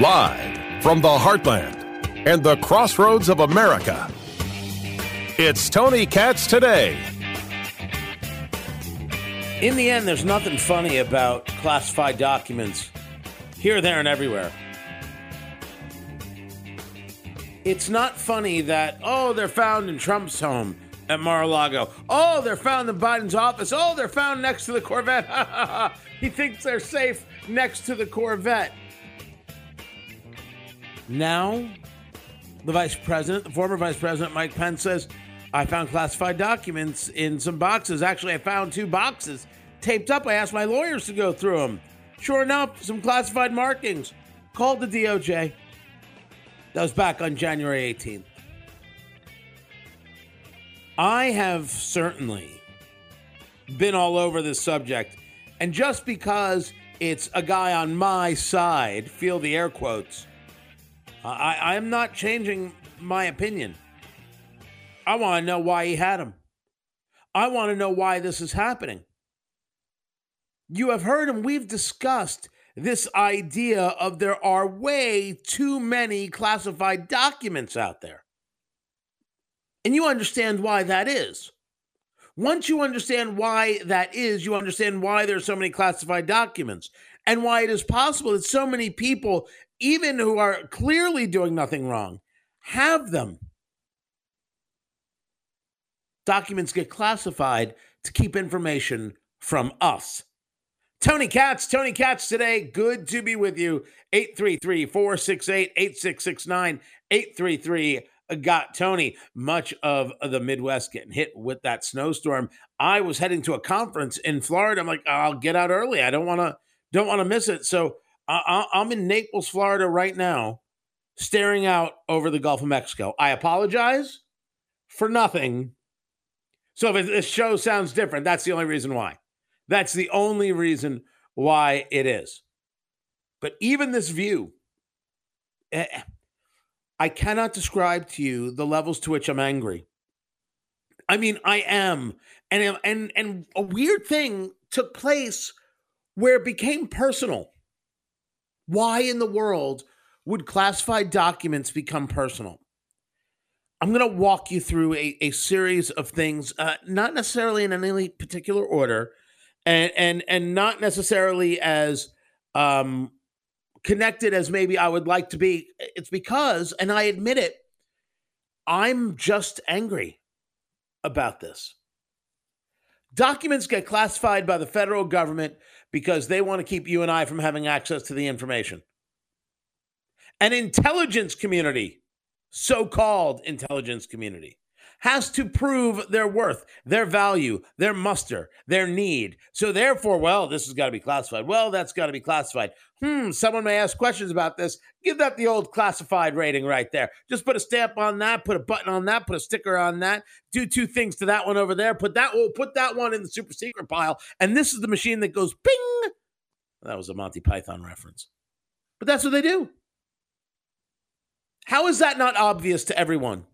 Live from the heartland and the crossroads of America, it's Tony Katz today. In the end, there's nothing funny about classified documents here, there, and everywhere. It's not funny that, oh, they're found in Trump's home at Mar a Lago. Oh, they're found in Biden's office. Oh, they're found next to the Corvette. he thinks they're safe next to the Corvette. Now, the vice president, the former vice president Mike Pence says, I found classified documents in some boxes. Actually, I found two boxes taped up. I asked my lawyers to go through them. Sure enough, some classified markings. Called the DOJ. That was back on January 18th. I have certainly been all over this subject. And just because it's a guy on my side, feel the air quotes, I, I'm not changing my opinion. I want to know why he had him. I want to know why this is happening. You have heard him. We've discussed this idea of there are way too many classified documents out there. And you understand why that is. Once you understand why that is, you understand why there are so many classified documents and why it is possible that so many people, even who are clearly doing nothing wrong, have them. Documents get classified to keep information from us. Tony Katz, Tony Katz today. Good to be with you. 833 468 8669. 833 got Tony. Much of the Midwest getting hit with that snowstorm. I was heading to a conference in Florida. I'm like, oh, I'll get out early. I don't want to don't want to miss it. So I, I'm in Naples, Florida right now, staring out over the Gulf of Mexico. I apologize for nothing. So if this show sounds different, that's the only reason why. That's the only reason why it is. But even this view, eh, I cannot describe to you the levels to which I'm angry. I mean, I am, and and and a weird thing took place where it became personal. Why in the world would classified documents become personal? I'm going to walk you through a, a series of things, uh, not necessarily in any particular order, and and and not necessarily as um, connected as maybe I would like to be. It's because, and I admit it, I'm just angry about this. Documents get classified by the federal government because they want to keep you and I from having access to the information. An intelligence community, so called intelligence community, has to prove their worth, their value, their muster, their need. So, therefore, well, this has got to be classified. Well, that's got to be classified. Hmm, someone may ask questions about this. Give that the old classified rating right there. Just put a stamp on that, put a button on that, put a sticker on that, do two things to that one over there, put that, oh, put that one in the super secret pile. And this is the machine that goes ping. That was a Monty Python reference. But that's what they do. How is that not obvious to everyone?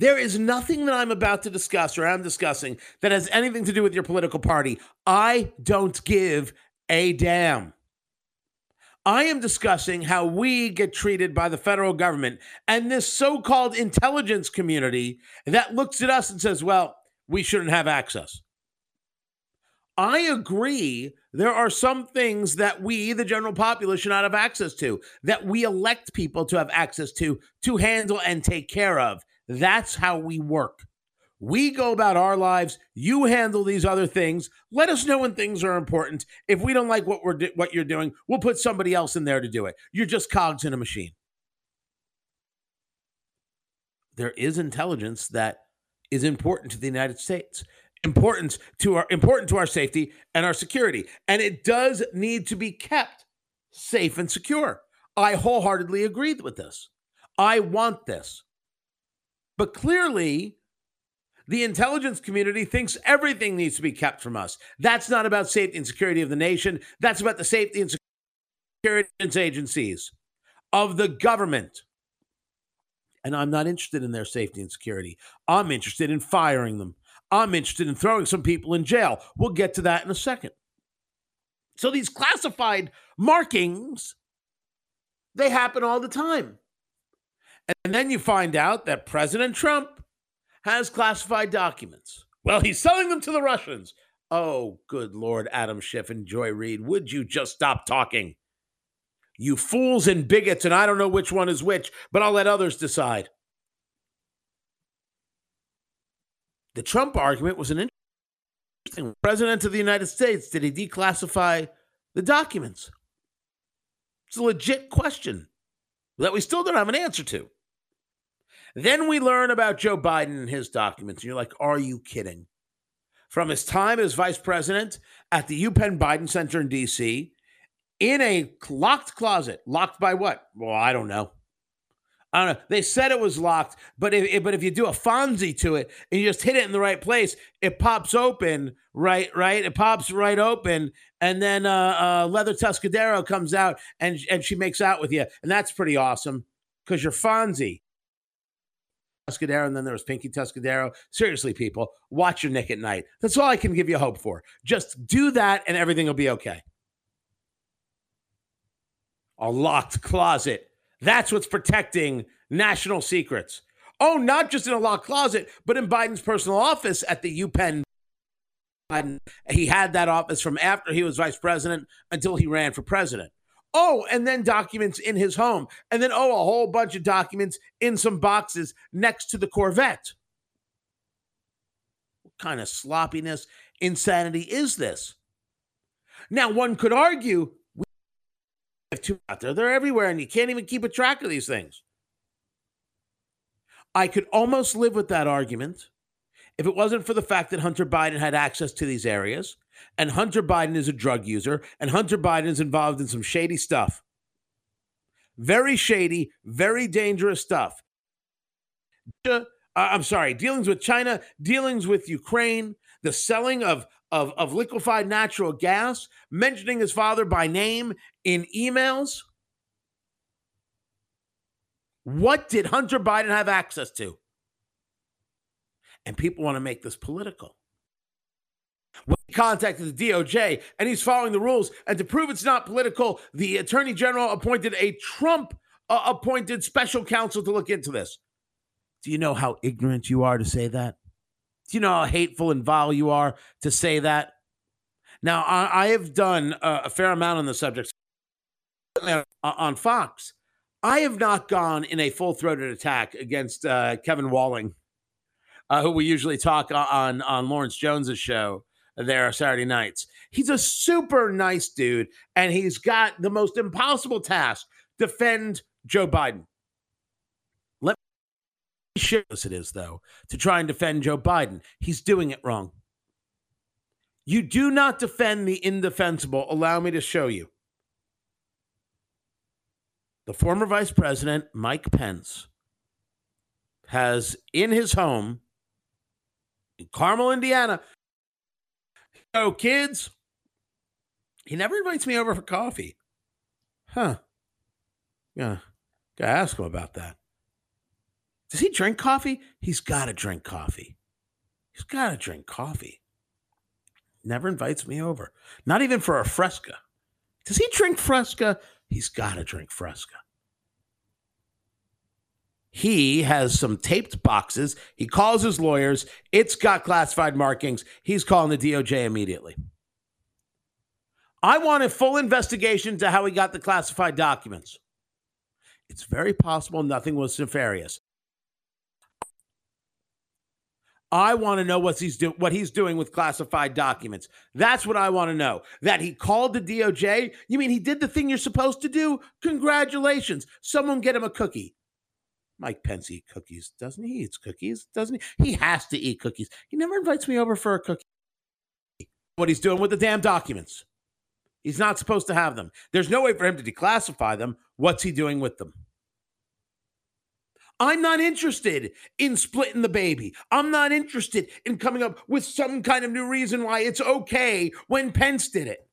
There is nothing that I'm about to discuss or I'm discussing that has anything to do with your political party. I don't give a damn. I am discussing how we get treated by the federal government and this so called intelligence community that looks at us and says, well, we shouldn't have access. I agree. There are some things that we, the general populace, should not have access to, that we elect people to have access to, to handle and take care of. That's how we work. We go about our lives. You handle these other things. Let us know when things are important. If we don't like what we're what you're doing, we'll put somebody else in there to do it. You're just cogs in a machine. There is intelligence that is important to the United States, important to our important to our safety and our security, and it does need to be kept safe and secure. I wholeheartedly agree with this. I want this. But clearly, the intelligence community thinks everything needs to be kept from us. That's not about safety and security of the nation. That's about the safety and security agencies of the government. And I'm not interested in their safety and security. I'm interested in firing them. I'm interested in throwing some people in jail. We'll get to that in a second. So these classified markings, they happen all the time. And then you find out that President Trump has classified documents. Well, he's selling them to the Russians. Oh, good Lord, Adam Schiff and Joy Reid, would you just stop talking? You fools and bigots, and I don't know which one is which, but I'll let others decide. The Trump argument was an interesting one. President of the United States, did he declassify the documents? It's a legit question that we still don't have an answer to. Then we learn about Joe Biden and his documents. And you're like, are you kidding? From his time as vice president at the UPenn Biden Center in DC, in a locked closet, locked by what? Well, I don't know. I don't know. They said it was locked, but if but if you do a Fonzie to it and you just hit it in the right place, it pops open. Right, right. It pops right open, and then uh, uh, Leather Tuscadero comes out and and she makes out with you, and that's pretty awesome because you're Fonzie. Tuscadero, and then there was Pinky Tuscadero. Seriously, people, watch your Nick at Nite. That's all I can give you hope for. Just do that, and everything will be okay. A locked closet. That's what's protecting national secrets. Oh, not just in a locked closet, but in Biden's personal office at the UPenn. Biden. He had that office from after he was vice president until he ran for president. Oh, and then documents in his home. And then, oh, a whole bunch of documents in some boxes next to the Corvette. What kind of sloppiness, insanity is this? Now, one could argue we have two out there. They're everywhere, and you can't even keep a track of these things. I could almost live with that argument if it wasn't for the fact that Hunter Biden had access to these areas and Hunter Biden is a drug user, and Hunter Biden is involved in some shady stuff. Very shady, very dangerous stuff. Uh, I'm sorry, dealings with China, dealings with Ukraine, the selling of, of, of liquefied natural gas, mentioning his father by name in emails. What did Hunter Biden have access to? And people want to make this political. He contacted the DOJ and he's following the rules. And to prove it's not political, the attorney general appointed a Trump uh, appointed special counsel to look into this. Do you know how ignorant you are to say that? Do you know how hateful and vile you are to say that? Now, I, I have done a, a, fair amount on the subject uh, on Fox. I have not gone in a full throated attack against uh, Kevin Walling, uh, who we usually talk on on Lawrence Jones's show there are Saturday nights. He's a super nice dude, and he's got the most impossible task defend Joe Biden. Let me this it is, though, to try and defend Joe Biden. He's doing it wrong. You do not defend the indefensible. Allow me to show you. The former vice president, Mike Pence, has in his home in Carmel, Indiana, Oh, kids. He never invites me over for coffee. Huh. Yeah. Gotta ask him about that. Does he drink coffee? He's got to drink coffee. He's got to drink coffee. Never invites me over. Not even for a fresca. Does he drink fresca? He's got to drink fresca. He has some taped boxes. He calls his lawyers. It's got classified markings. He's calling the DOJ immediately. I want a full investigation to how he got the classified documents. It's very possible nothing was nefarious. I want to know what he's do- what he's doing with classified documents. That's what I want to know. That he called the DOJ? You mean he did the thing you're supposed to do? Congratulations. Someone get him a cookie. Mike Pence eat cookies, doesn't he? He eats cookies, doesn't he? He has to eat cookies. He never invites me over for a cookie. What he's doing with the damn documents. He's not supposed to have them. There's no way for him to declassify them. What's he doing with them? I'm not interested in splitting the baby. I'm not interested in coming up with some kind of new reason why it's okay when Pence did it.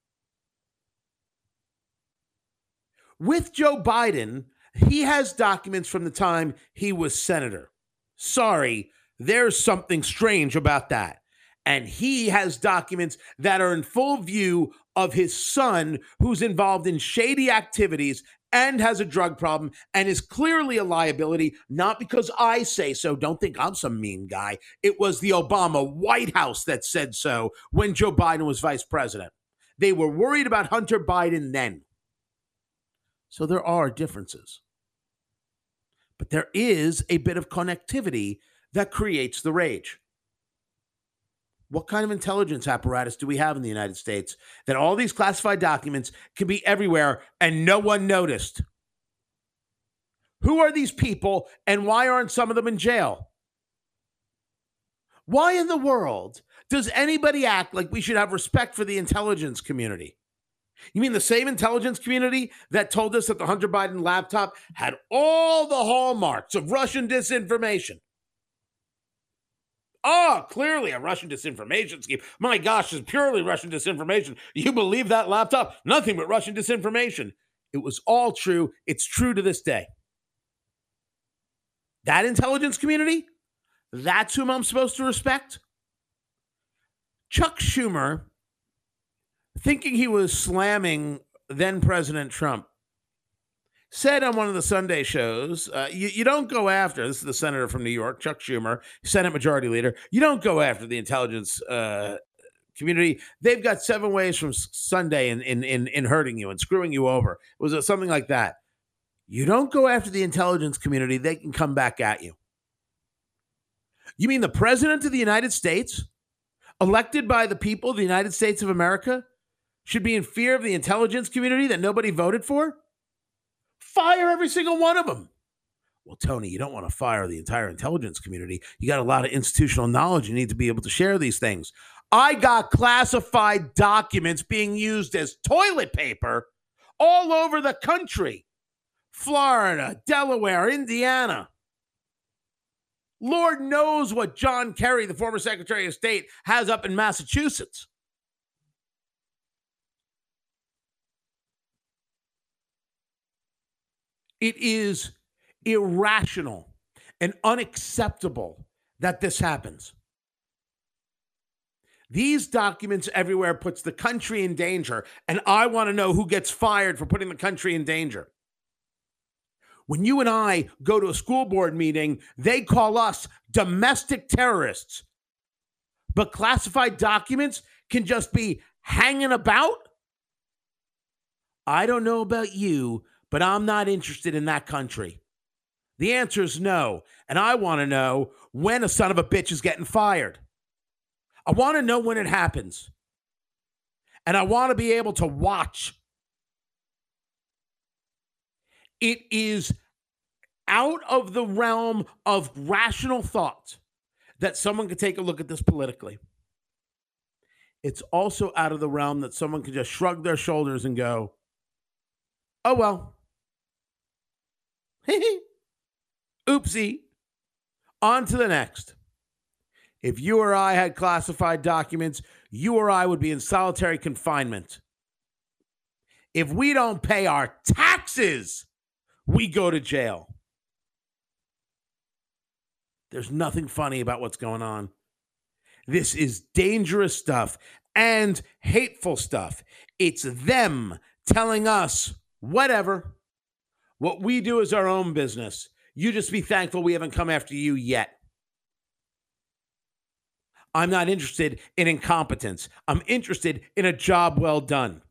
With Joe Biden, he has documents from the time he was senator. Sorry, there's something strange about that. And he has documents that are in full view of his son, who's involved in shady activities and has a drug problem and is clearly a liability, not because I say so. Don't think I'm some mean guy. It was the Obama White House that said so when Joe Biden was vice president. They were worried about Hunter Biden then. So there are differences. But there is a bit of connectivity that creates the rage. What kind of intelligence apparatus do we have in the United States that all these classified documents can be everywhere and no one noticed? Who are these people and why aren't some of them in jail? Why in the world does anybody act like we should have respect for the intelligence community? You mean the same intelligence community that told us that the Hunter Biden laptop had all the hallmarks of Russian disinformation? Oh, clearly a Russian disinformation scheme. My gosh, it's purely Russian disinformation. You believe that laptop? Nothing but Russian disinformation. It was all true. It's true to this day. That intelligence community, that's whom I'm supposed to respect. Chuck Schumer, thinking he was slamming then President Trump, said on one of the Sunday shows, uh, you, you don't go after, this is the senator from New York, Chuck Schumer, Senate Majority Leader, you don't go after the intelligence uh, community. They've got seven ways from Sunday in, in, in, in hurting you and screwing you over. It was something like that. You don't go after the intelligence community, they can come back at you. You mean the president of the United States, elected by the people of the United States of America, should be in fear of the intelligence community that nobody voted for? Fire every single one of them. Well, Tony, you don't want to fire the entire intelligence community. You got a lot of institutional knowledge. You need to be able to share these things. I got classified documents being used as toilet paper all over the country Florida, Delaware, Indiana. Lord knows what John Kerry, the former Secretary of State, has up in Massachusetts. It is irrational and unacceptable that this happens. These documents everywhere puts the country in danger, and I want to know who gets fired for putting the country in danger. When you and I go to a school board meeting, they call us domestic terrorists. But classified documents can just be hanging about? I don't know about you, but I'm not interested in that country. The answer is no. And I want to know when a son of a bitch is getting fired. I want to know when it happens. And I want to be able to watch. It is out of the realm of rational thought that someone could take a look at this politically. It's also out of the realm that someone could just shrug their shoulders and go, oh, well, Oopsie. On to the next. If you or I had classified documents, you or I would be in solitary confinement. If we don't pay our taxes, we go to jail. There's nothing funny about what's going on. This is dangerous stuff and hateful stuff. It's them telling us whatever. What we do is our own business. You just be thankful we haven't come after you yet. I'm not interested in incompetence. I'm interested in a job well done.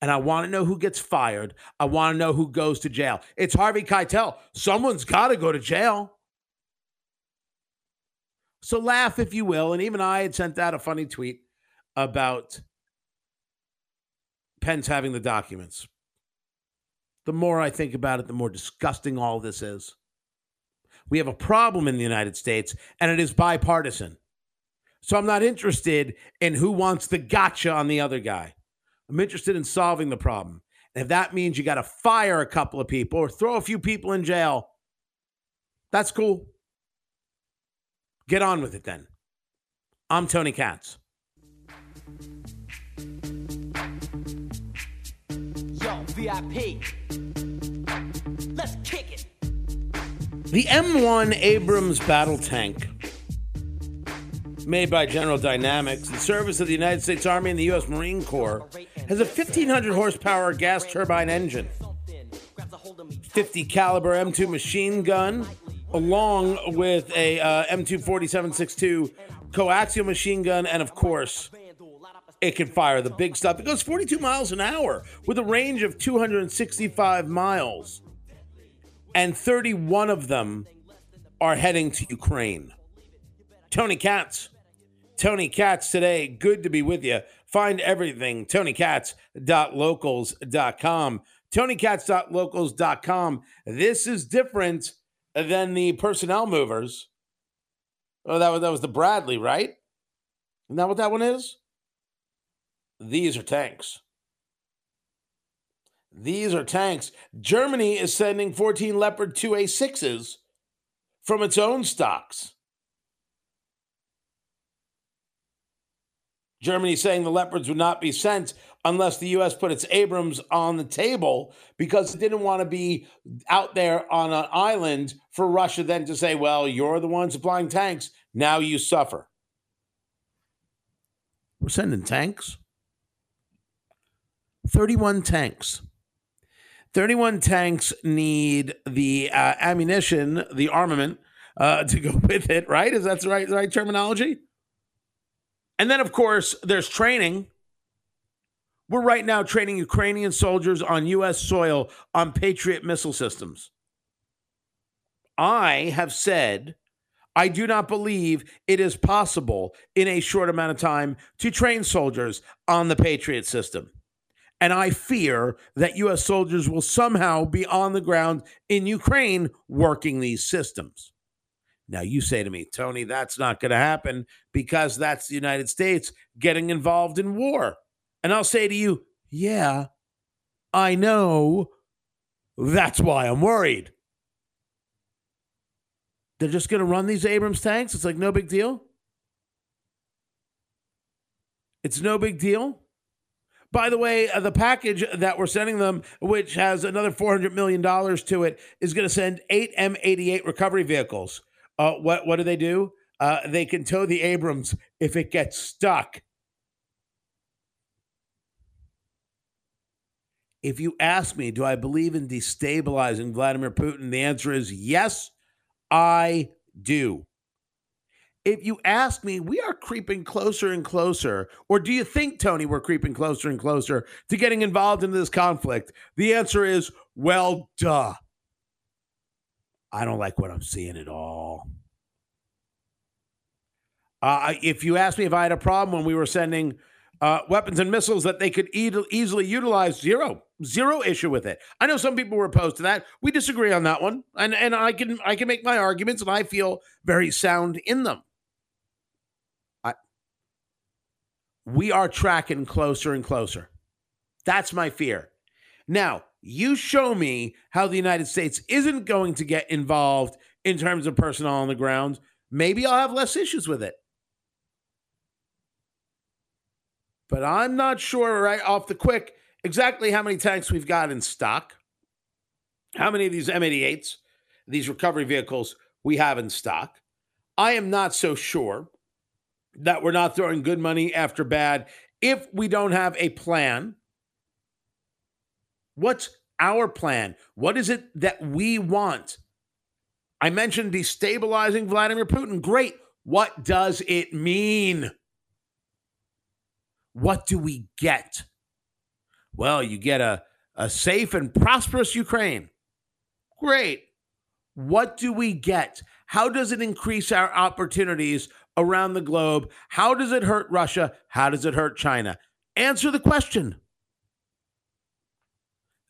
And I want to know who gets fired. I want to know who goes to jail. It's Harvey Keitel. Someone's got to go to jail. So laugh if you will. And even I had sent out a funny tweet about Pence having the documents. The more I think about it, the more disgusting all this is. We have a problem in the United States, and it is bipartisan. So I'm not interested in who wants the gotcha on the other guy. I'm interested in solving the problem. And if that means you got to fire a couple of people or throw a few people in jail, that's cool. Get on with it then. I'm Tony Katz. VIP. Let's kick it. The M1 Abrams battle tank made by General Dynamics. The service of the United States Army and the U.S. Marine Corps has a 1500 horsepower gas turbine engine, 50 caliber M2 machine gun, along with a uh, M2 4762 coaxial machine gun, and of course, it can fire the big stuff. It goes 42 miles an hour with a range of 265 miles, and 31 of them are heading to Ukraine. Tony Katz. Tony Katz today. Good to be with you. Find everything. TonyKatz.locals.com. TonyKatz.locals.com. This is different than the personnel movers. Oh, that was that was the Bradley, right? Isn't that what that one is? These are tanks. These are tanks. Germany is sending 14 Leopard 2A6s from its own stocks. Germany saying the Leopards would not be sent unless the U.S. put its Abrams on the table because it didn't want to be out there on an island for Russia then to say, well, you're the one supplying tanks. Now you suffer. We're sending tanks. 31 tanks. 31 tanks need the uh, ammunition, the armament uh, to go with it, right? Is that the right, the right terminology? And then, of course, there's training. We're right now training Ukrainian soldiers on U.S. soil on Patriot missile systems. I have said I do not believe it is possible in a short amount of time to train soldiers on the Patriot system. And I fear that U.S. soldiers will somehow be on the ground in Ukraine working these systems. Now, you say to me, Tony, that's not going to happen because that's the United States getting involved in war. And I'll say to you, yeah, I know. That's why I'm worried. They're just going to run these Abrams tanks. It's like no big deal. It's no big deal. By the way, uh, the package that we're sending them, which has another $400 million to it, is going to send eight M88 recovery vehicles. Uh, what, what do they do? Uh, they can tow the Abrams if it gets stuck. If you ask me, do I believe in destabilizing Vladimir Putin? The answer is yes, I do if you ask me, we are creeping closer and closer. Or do you think, Tony, we're creeping closer and closer to getting involved in this conflict? The answer is, well, duh. I don't like what I'm seeing at all. Uh, if you ask me if I had a problem when we were sending uh, weapons and missiles that they could e- easily utilize, zero, zero issue with it. I know some people were opposed to that. We disagree on that one, and and I can I can make my arguments, and I feel very sound in them. We are tracking closer and closer. That's my fear. Now, you show me how the United States isn't going to get involved in terms of personnel on the ground. Maybe I'll have less issues with it. But I'm not sure right off the quick exactly how many tanks we've got in stock, how many of these M88s, these recovery vehicles we have in stock. I am not so sure that we're not throwing good money after bad if we don't have a plan. What's our plan? What is it that we want? I mentioned destabilizing Vladimir Putin. Great. What does it mean? What do we get? Well, you get a, a safe and prosperous Ukraine. Great. What do we get? How does it increase our opportunities around the globe. How does it hurt Russia? How does it hurt China? Answer the question.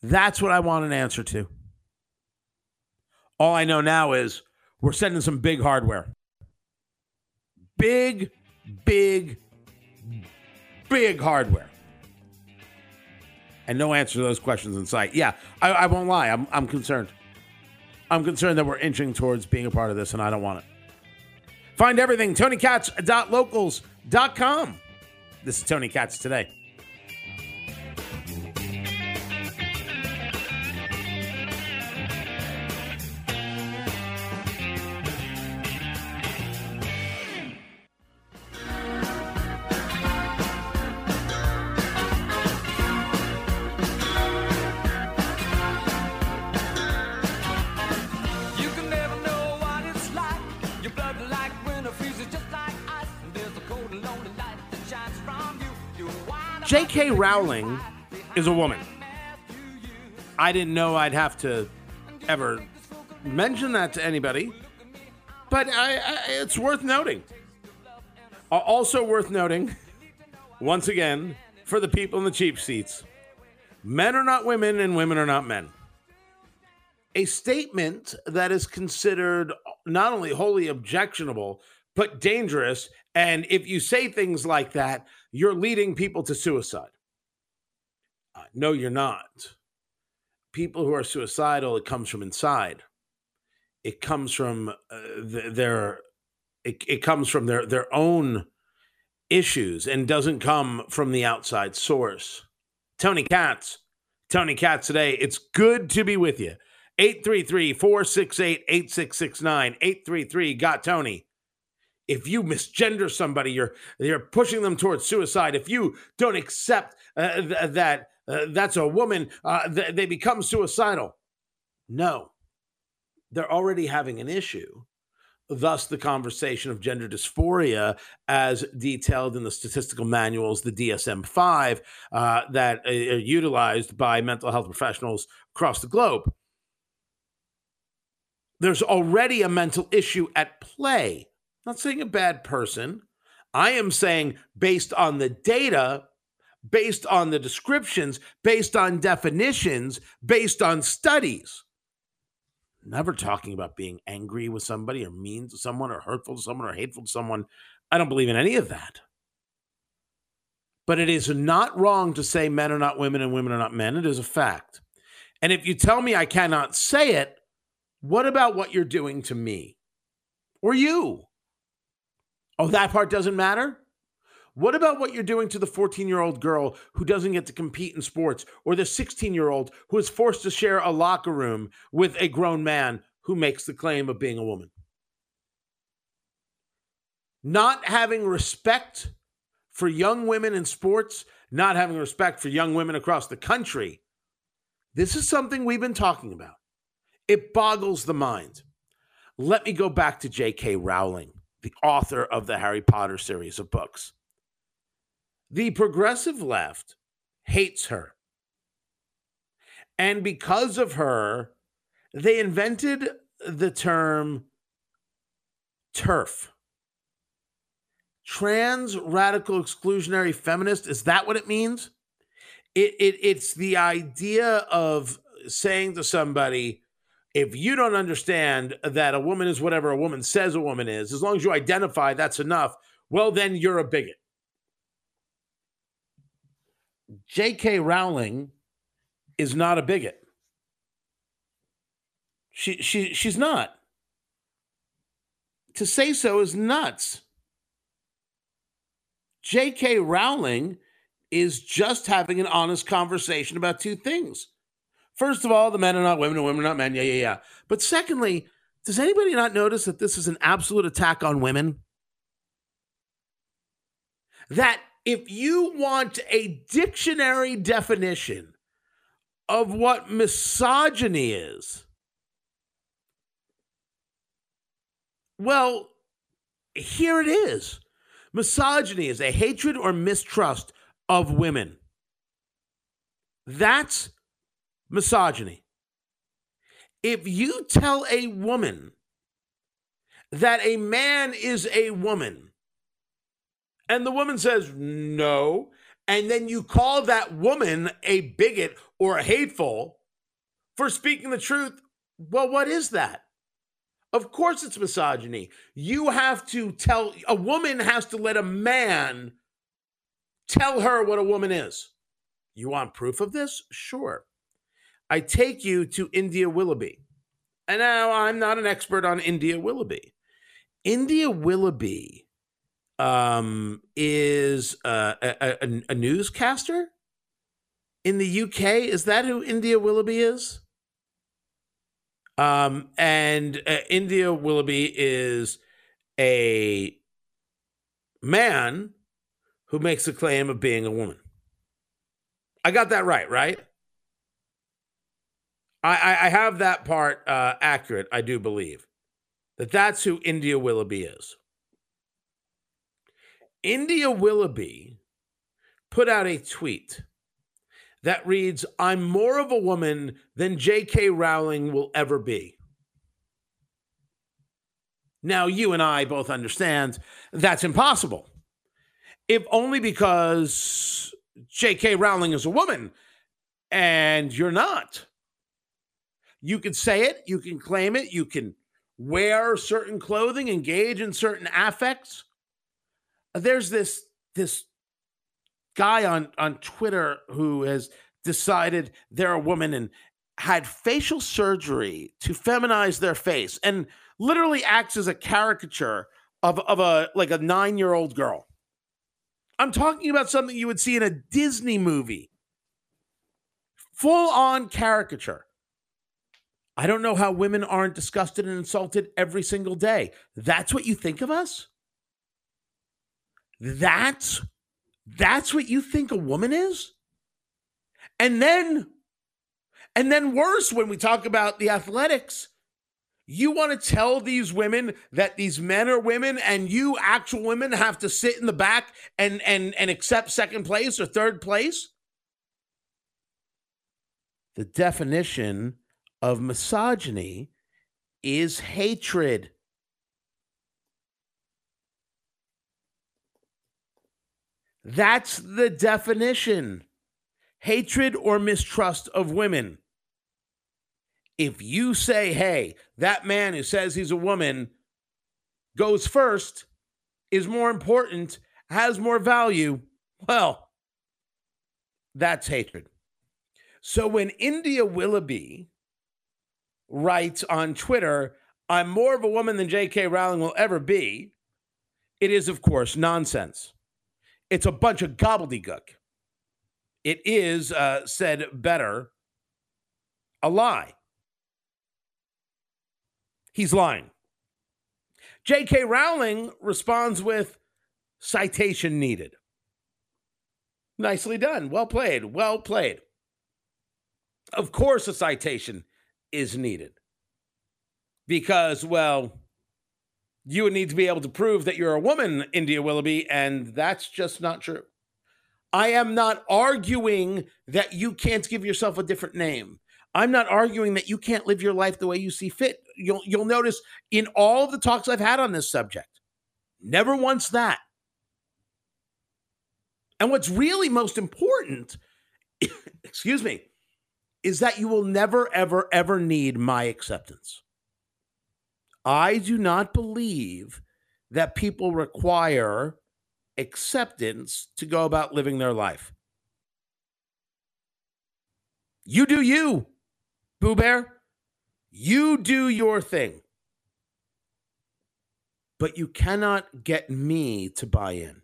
That's what I want an answer to. All I know now is we're sending some big hardware. Big, big, big hardware. And no answer to those questions in sight. Yeah, I, I won't lie. I'm, I'm concerned. I'm concerned that we're inching towards being a part of this, and I don't want it. Find everything, TonyKatz.locals.com. This is Tony Katz today. J.K. Rowling is a woman. I didn't know I'd have to ever mention that to anybody, but I, I, it's worth noting. Also worth noting, once again, for the people in the cheap seats men are not women and women are not men. A statement that is considered not only wholly objectionable, but dangerous. And if you say things like that, you're leading people to suicide. Uh, no, you're not. People who are suicidal, it comes from inside. It comes from uh, th- their, it, it comes from their their own issues and doesn't come from the outside source. Tony Katz, Tony Katz today. It's good to be with you. 833 468 8669. 833 got Tony. If you misgender somebody, you're you're pushing them towards suicide. If you don't accept uh, th- that uh, that's a woman, uh, th- they become suicidal. No, they're already having an issue. Thus, the conversation of gender dysphoria, as detailed in the statistical manuals, the DSM 5, uh, that are utilized by mental health professionals across the globe. There's already a mental issue at play. Not saying a bad person. I am saying, based on the data, based on the descriptions, based on definitions, based on studies. Never talking about being angry with somebody or mean to someone or hurtful to someone or hateful to someone. I don't believe in any of that. But it is not wrong to say men are not women and women are not men. It is a fact. And if you tell me I cannot say it, what about what you're doing to me or you? Oh, that part doesn't matter? What about what you're doing to the 14 year old girl who doesn't get to compete in sports, or the 16 year old who is forced to share a locker room with a grown man who makes the claim of being a woman? Not having respect for young women in sports, not having respect for young women across the country. This is something we've been talking about. It boggles the mind. Let me go back to J.K. Rowling, the author of the Harry Potter series of books. The progressive left hates her. And because of her, they invented the term TERF. Trans radical exclusionary feminist. Is that what it means? It, it, it's the idea of saying to somebody, if you don't understand that a woman is whatever a woman says a woman is, as long as you identify that's enough, well, then you're a bigot. J.K. Rowling is not a bigot. She she she's not. To say so is nuts. J.K. Rowling is just having an honest conversation about two things. First of all, the men are not women and women are not men. Yeah, yeah, yeah. But secondly, does anybody not notice that this is an absolute attack on women? That if you want a dictionary definition of what misogyny is, well, here it is. Misogyny is a hatred or mistrust of women. That's misogyny. If you tell a woman that a man is a woman, and the woman says no. And then you call that woman a bigot or a hateful for speaking the truth. Well, what is that? Of course, it's misogyny. You have to tell a woman has to let a man tell her what a woman is. You want proof of this? Sure. I take you to India Willoughby. And now I'm not an expert on India Willoughby. India Willoughby um, is uh, a, a, a, newscaster in the UK. Is that who India Willoughby is? Um, and uh, India Willoughby is a man who makes a claim of being a woman. I got that right, right? I, I have that part uh, accurate, I do believe. That that's who India Willoughby is. India Willoughby put out a tweet that reads, I'm more of a woman than J.K. Rowling will ever be. Now, you and I both understand that's impossible, if only because J.K. Rowling is a woman and you're not. You can say it, you can claim it, you can wear certain clothing, engage in certain affects. There's this this guy on on Twitter who has decided they're a woman and had facial surgery to feminize their face and literally acts as a caricature of, of a like a nine-year-old girl. I'm talking about something you would see in a Disney movie. Full on caricature. I don't know how women aren't disgusted and insulted every single day. That's what you think of us? That's that's what you think a woman is? And then and then worse when we talk about the athletics, you want to tell these women that these men are women and you actual women have to sit in the back and and and accept second place or third place? The definition of misogyny is hatred. That's the definition hatred or mistrust of women. If you say, hey, that man who says he's a woman goes first, is more important, has more value, well, that's hatred. So when India Willoughby writes on Twitter, I'm more of a woman than J.K. Rowling will ever be, it is, of course, nonsense. It's a bunch of gobbledygook. It is, uh, said better, a lie. He's lying. J.K. Rowling responds with citation needed. Nicely done. Well played. Well played. Of course, a citation is needed because, well, you would need to be able to prove that you're a woman, India Willoughby, and that's just not true. I am not arguing that you can't give yourself a different name. I'm not arguing that you can't live your life the way you see fit. You'll you'll notice in all the talks I've had on this subject, never once that. And what's really most important, excuse me, is that you will never ever ever need my acceptance. I do not believe that people require acceptance to go about living their life. You do you, Boo Bear. You do your thing. But you cannot get me to buy in.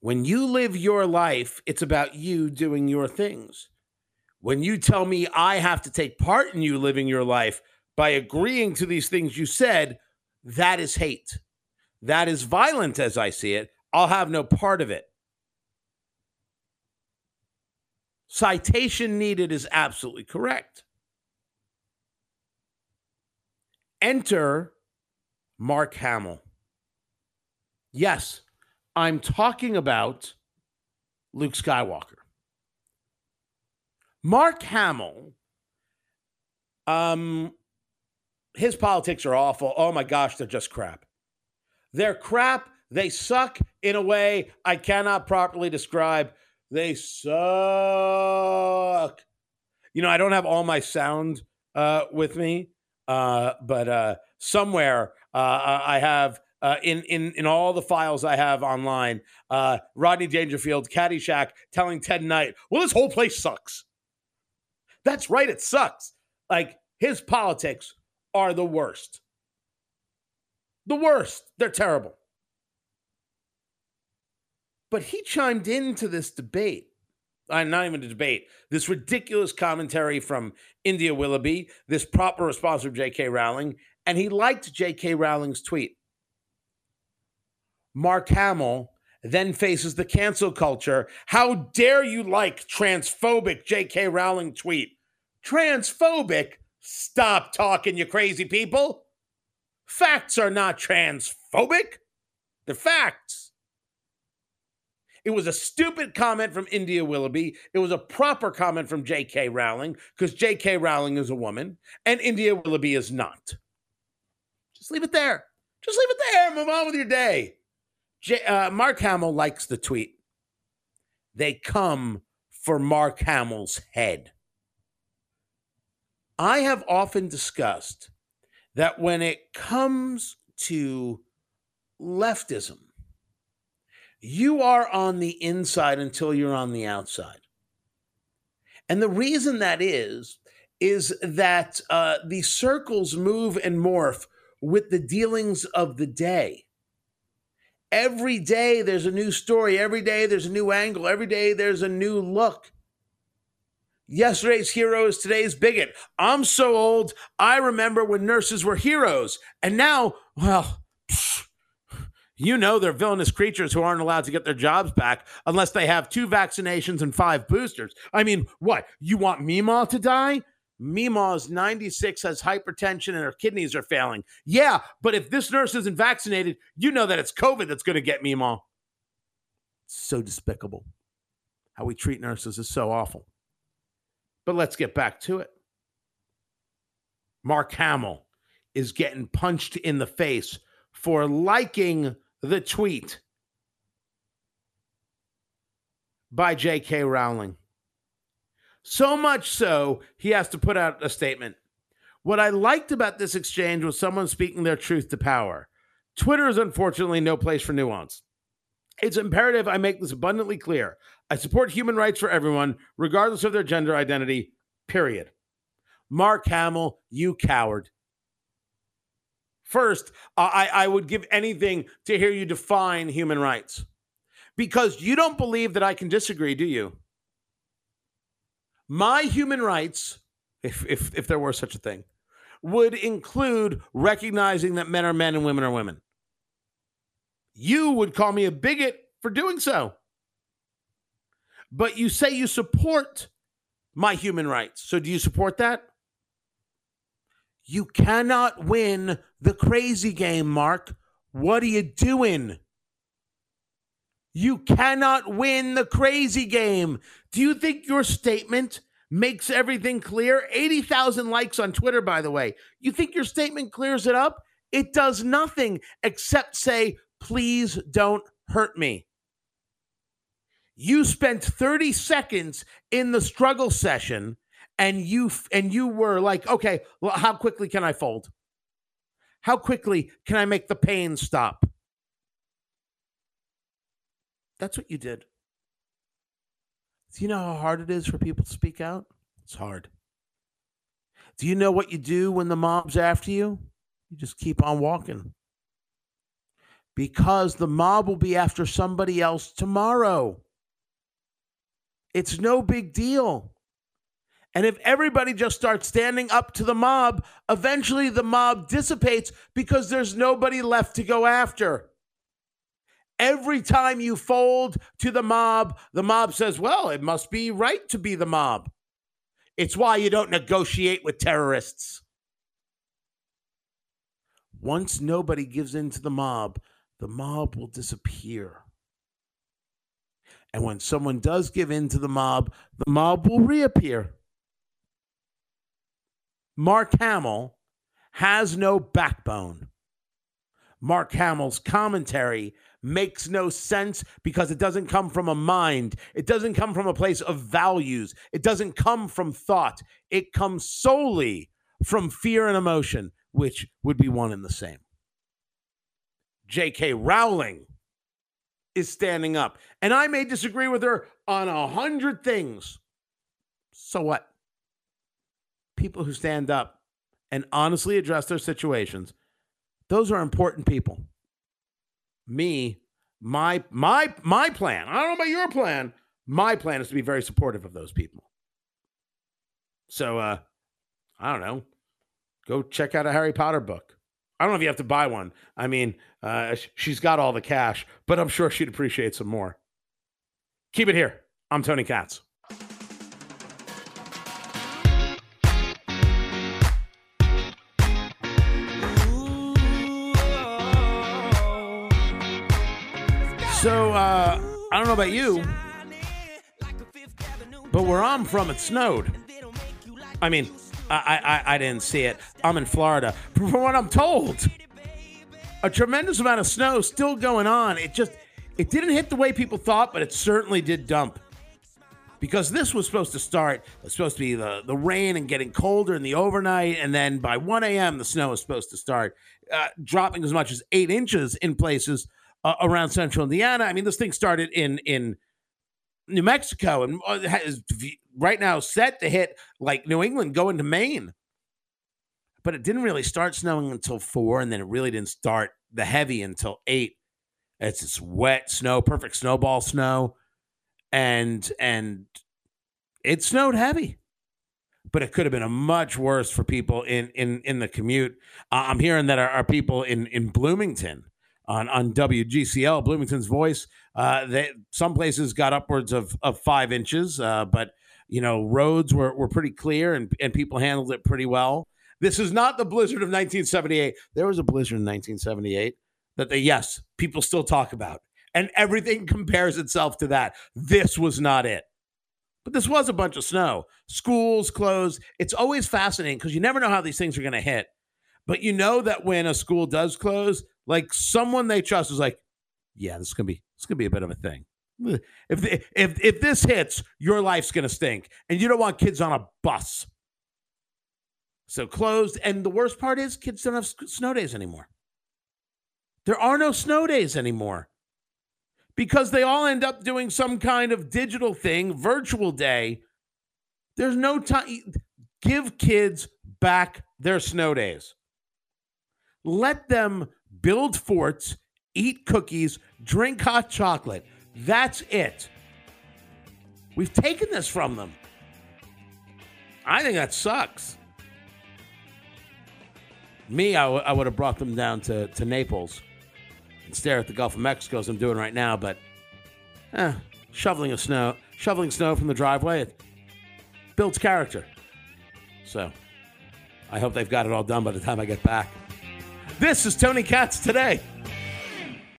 When you live your life, it's about you doing your things. When you tell me I have to take part in you living your life, by agreeing to these things you said, that is hate. That is violent as I see it. I'll have no part of it. Citation needed is absolutely correct. Enter Mark Hamill. Yes, I'm talking about Luke Skywalker. Mark Hamill um, his politics are awful. Oh my gosh, they're just crap. They're crap. They suck in a way I cannot properly describe. They suck. You know, I don't have all my sound uh, with me, uh, but uh, somewhere uh, I have uh, in in in all the files I have online, uh, Rodney Dangerfield, Caddyshack, telling Ted Knight, "Well, this whole place sucks." That's right, it sucks. Like his politics are the worst. The worst. They're terrible. But he chimed into this debate. I'm not even a debate. This ridiculous commentary from India Willoughby, this proper response from J.K. Rowling, and he liked J.K. Rowling's tweet. Mark Hamill then faces the cancel culture. How dare you like transphobic J.K. Rowling tweet? Transphobic? Stop talking, you crazy people. Facts are not transphobic, they're facts. It was a stupid comment from India Willoughby. It was a proper comment from J.K. Rowling because J.K. Rowling is a woman and India Willoughby is not. Just leave it there. Just leave it there. Move on with your day. J- uh, Mark Hamill likes the tweet. They come for Mark Hamill's head. I have often discussed that when it comes to leftism, you are on the inside until you're on the outside. And the reason that is, is that uh, the circles move and morph with the dealings of the day. Every day there's a new story. Every day there's a new angle. Every day there's a new look. Yesterday's hero is today's bigot. I'm so old, I remember when nurses were heroes. And now, well, you know they're villainous creatures who aren't allowed to get their jobs back unless they have two vaccinations and five boosters. I mean, what? You want Mima to die? Mima's 96, has hypertension, and her kidneys are failing. Yeah, but if this nurse isn't vaccinated, you know that it's COVID that's going to get Mima. So despicable. How we treat nurses is so awful. But let's get back to it. Mark Hamill is getting punched in the face for liking the tweet by J.K. Rowling. So much so, he has to put out a statement. What I liked about this exchange was someone speaking their truth to power. Twitter is unfortunately no place for nuance. It's imperative I make this abundantly clear. I support human rights for everyone, regardless of their gender identity, period. Mark Hamill, you coward. First, I, I would give anything to hear you define human rights because you don't believe that I can disagree, do you? My human rights, if, if, if there were such a thing, would include recognizing that men are men and women are women. You would call me a bigot for doing so. But you say you support my human rights. So do you support that? You cannot win the crazy game, Mark. What are you doing? You cannot win the crazy game. Do you think your statement makes everything clear? 80,000 likes on Twitter, by the way. You think your statement clears it up? It does nothing except say, please don't hurt me. You spent 30 seconds in the struggle session and you and you were like, okay, well, how quickly can I fold? How quickly can I make the pain stop? That's what you did. Do you know how hard it is for people to speak out? It's hard. Do you know what you do when the mob's after you? You just keep on walking. Because the mob will be after somebody else tomorrow. It's no big deal. And if everybody just starts standing up to the mob, eventually the mob dissipates because there's nobody left to go after. Every time you fold to the mob, the mob says, well, it must be right to be the mob. It's why you don't negotiate with terrorists. Once nobody gives in to the mob, the mob will disappear. And when someone does give in to the mob, the mob will reappear. Mark Hamill has no backbone. Mark Hamill's commentary makes no sense because it doesn't come from a mind. It doesn't come from a place of values. It doesn't come from thought. It comes solely from fear and emotion, which would be one and the same. J.K. Rowling is standing up, and I may disagree with her on a hundred things. So what? People who stand up and honestly address their situations, those are important people me, my my my plan. I don't know about your plan. My plan is to be very supportive of those people. So uh I don't know. Go check out a Harry Potter book. I don't know if you have to buy one. I mean, uh, she's got all the cash, but I'm sure she'd appreciate some more. Keep it here. I'm Tony Katz. So, uh, I don't know about you, but where I'm from, it snowed. I mean, I, I, I didn't see it. I'm in Florida. From what I'm told, a tremendous amount of snow still going on. It just, it didn't hit the way people thought, but it certainly did dump. Because this was supposed to start, it was supposed to be the, the rain and getting colder in the overnight. And then by 1 a.m., the snow was supposed to start uh, dropping as much as eight inches in places uh, around central Indiana. I mean, this thing started in, in, New Mexico and uh, is right now set to hit like New England going to Maine. But it didn't really start snowing until four, and then it really didn't start the heavy until eight. It's this wet snow, perfect snowball snow, and and it snowed heavy. But it could have been a much worse for people in in in the commute. Uh, I'm hearing that our, our people in in Bloomington on on WGCL, Bloomington's Voice. Uh, they some places got upwards of of five inches, uh, but you know roads were were pretty clear and and people handled it pretty well. This is not the blizzard of 1978. There was a blizzard in 1978 that they yes people still talk about, and everything compares itself to that. This was not it. But this was a bunch of snow. Schools closed. It's always fascinating because you never know how these things are going to hit. But you know that when a school does close, like someone they trust is like, yeah, this is gonna be it's gonna be a bit of a thing. If if if this hits, your life's gonna stink, and you don't want kids on a bus. So closed, and the worst part is kids don't have snow days anymore. There are no snow days anymore because they all end up doing some kind of digital thing, virtual day. There's no time. Give kids back their snow days. Let them build forts, eat cookies, drink hot chocolate. That's it. We've taken this from them. I think that sucks. Me, I, w- I would have brought them down to, to Naples and stare at the Gulf of Mexico as I'm doing right now, but eh, shoveling a snow, shoveling snow from the driveway, it builds character. So I hope they've got it all done by the time I get back. This is Tony Katz today.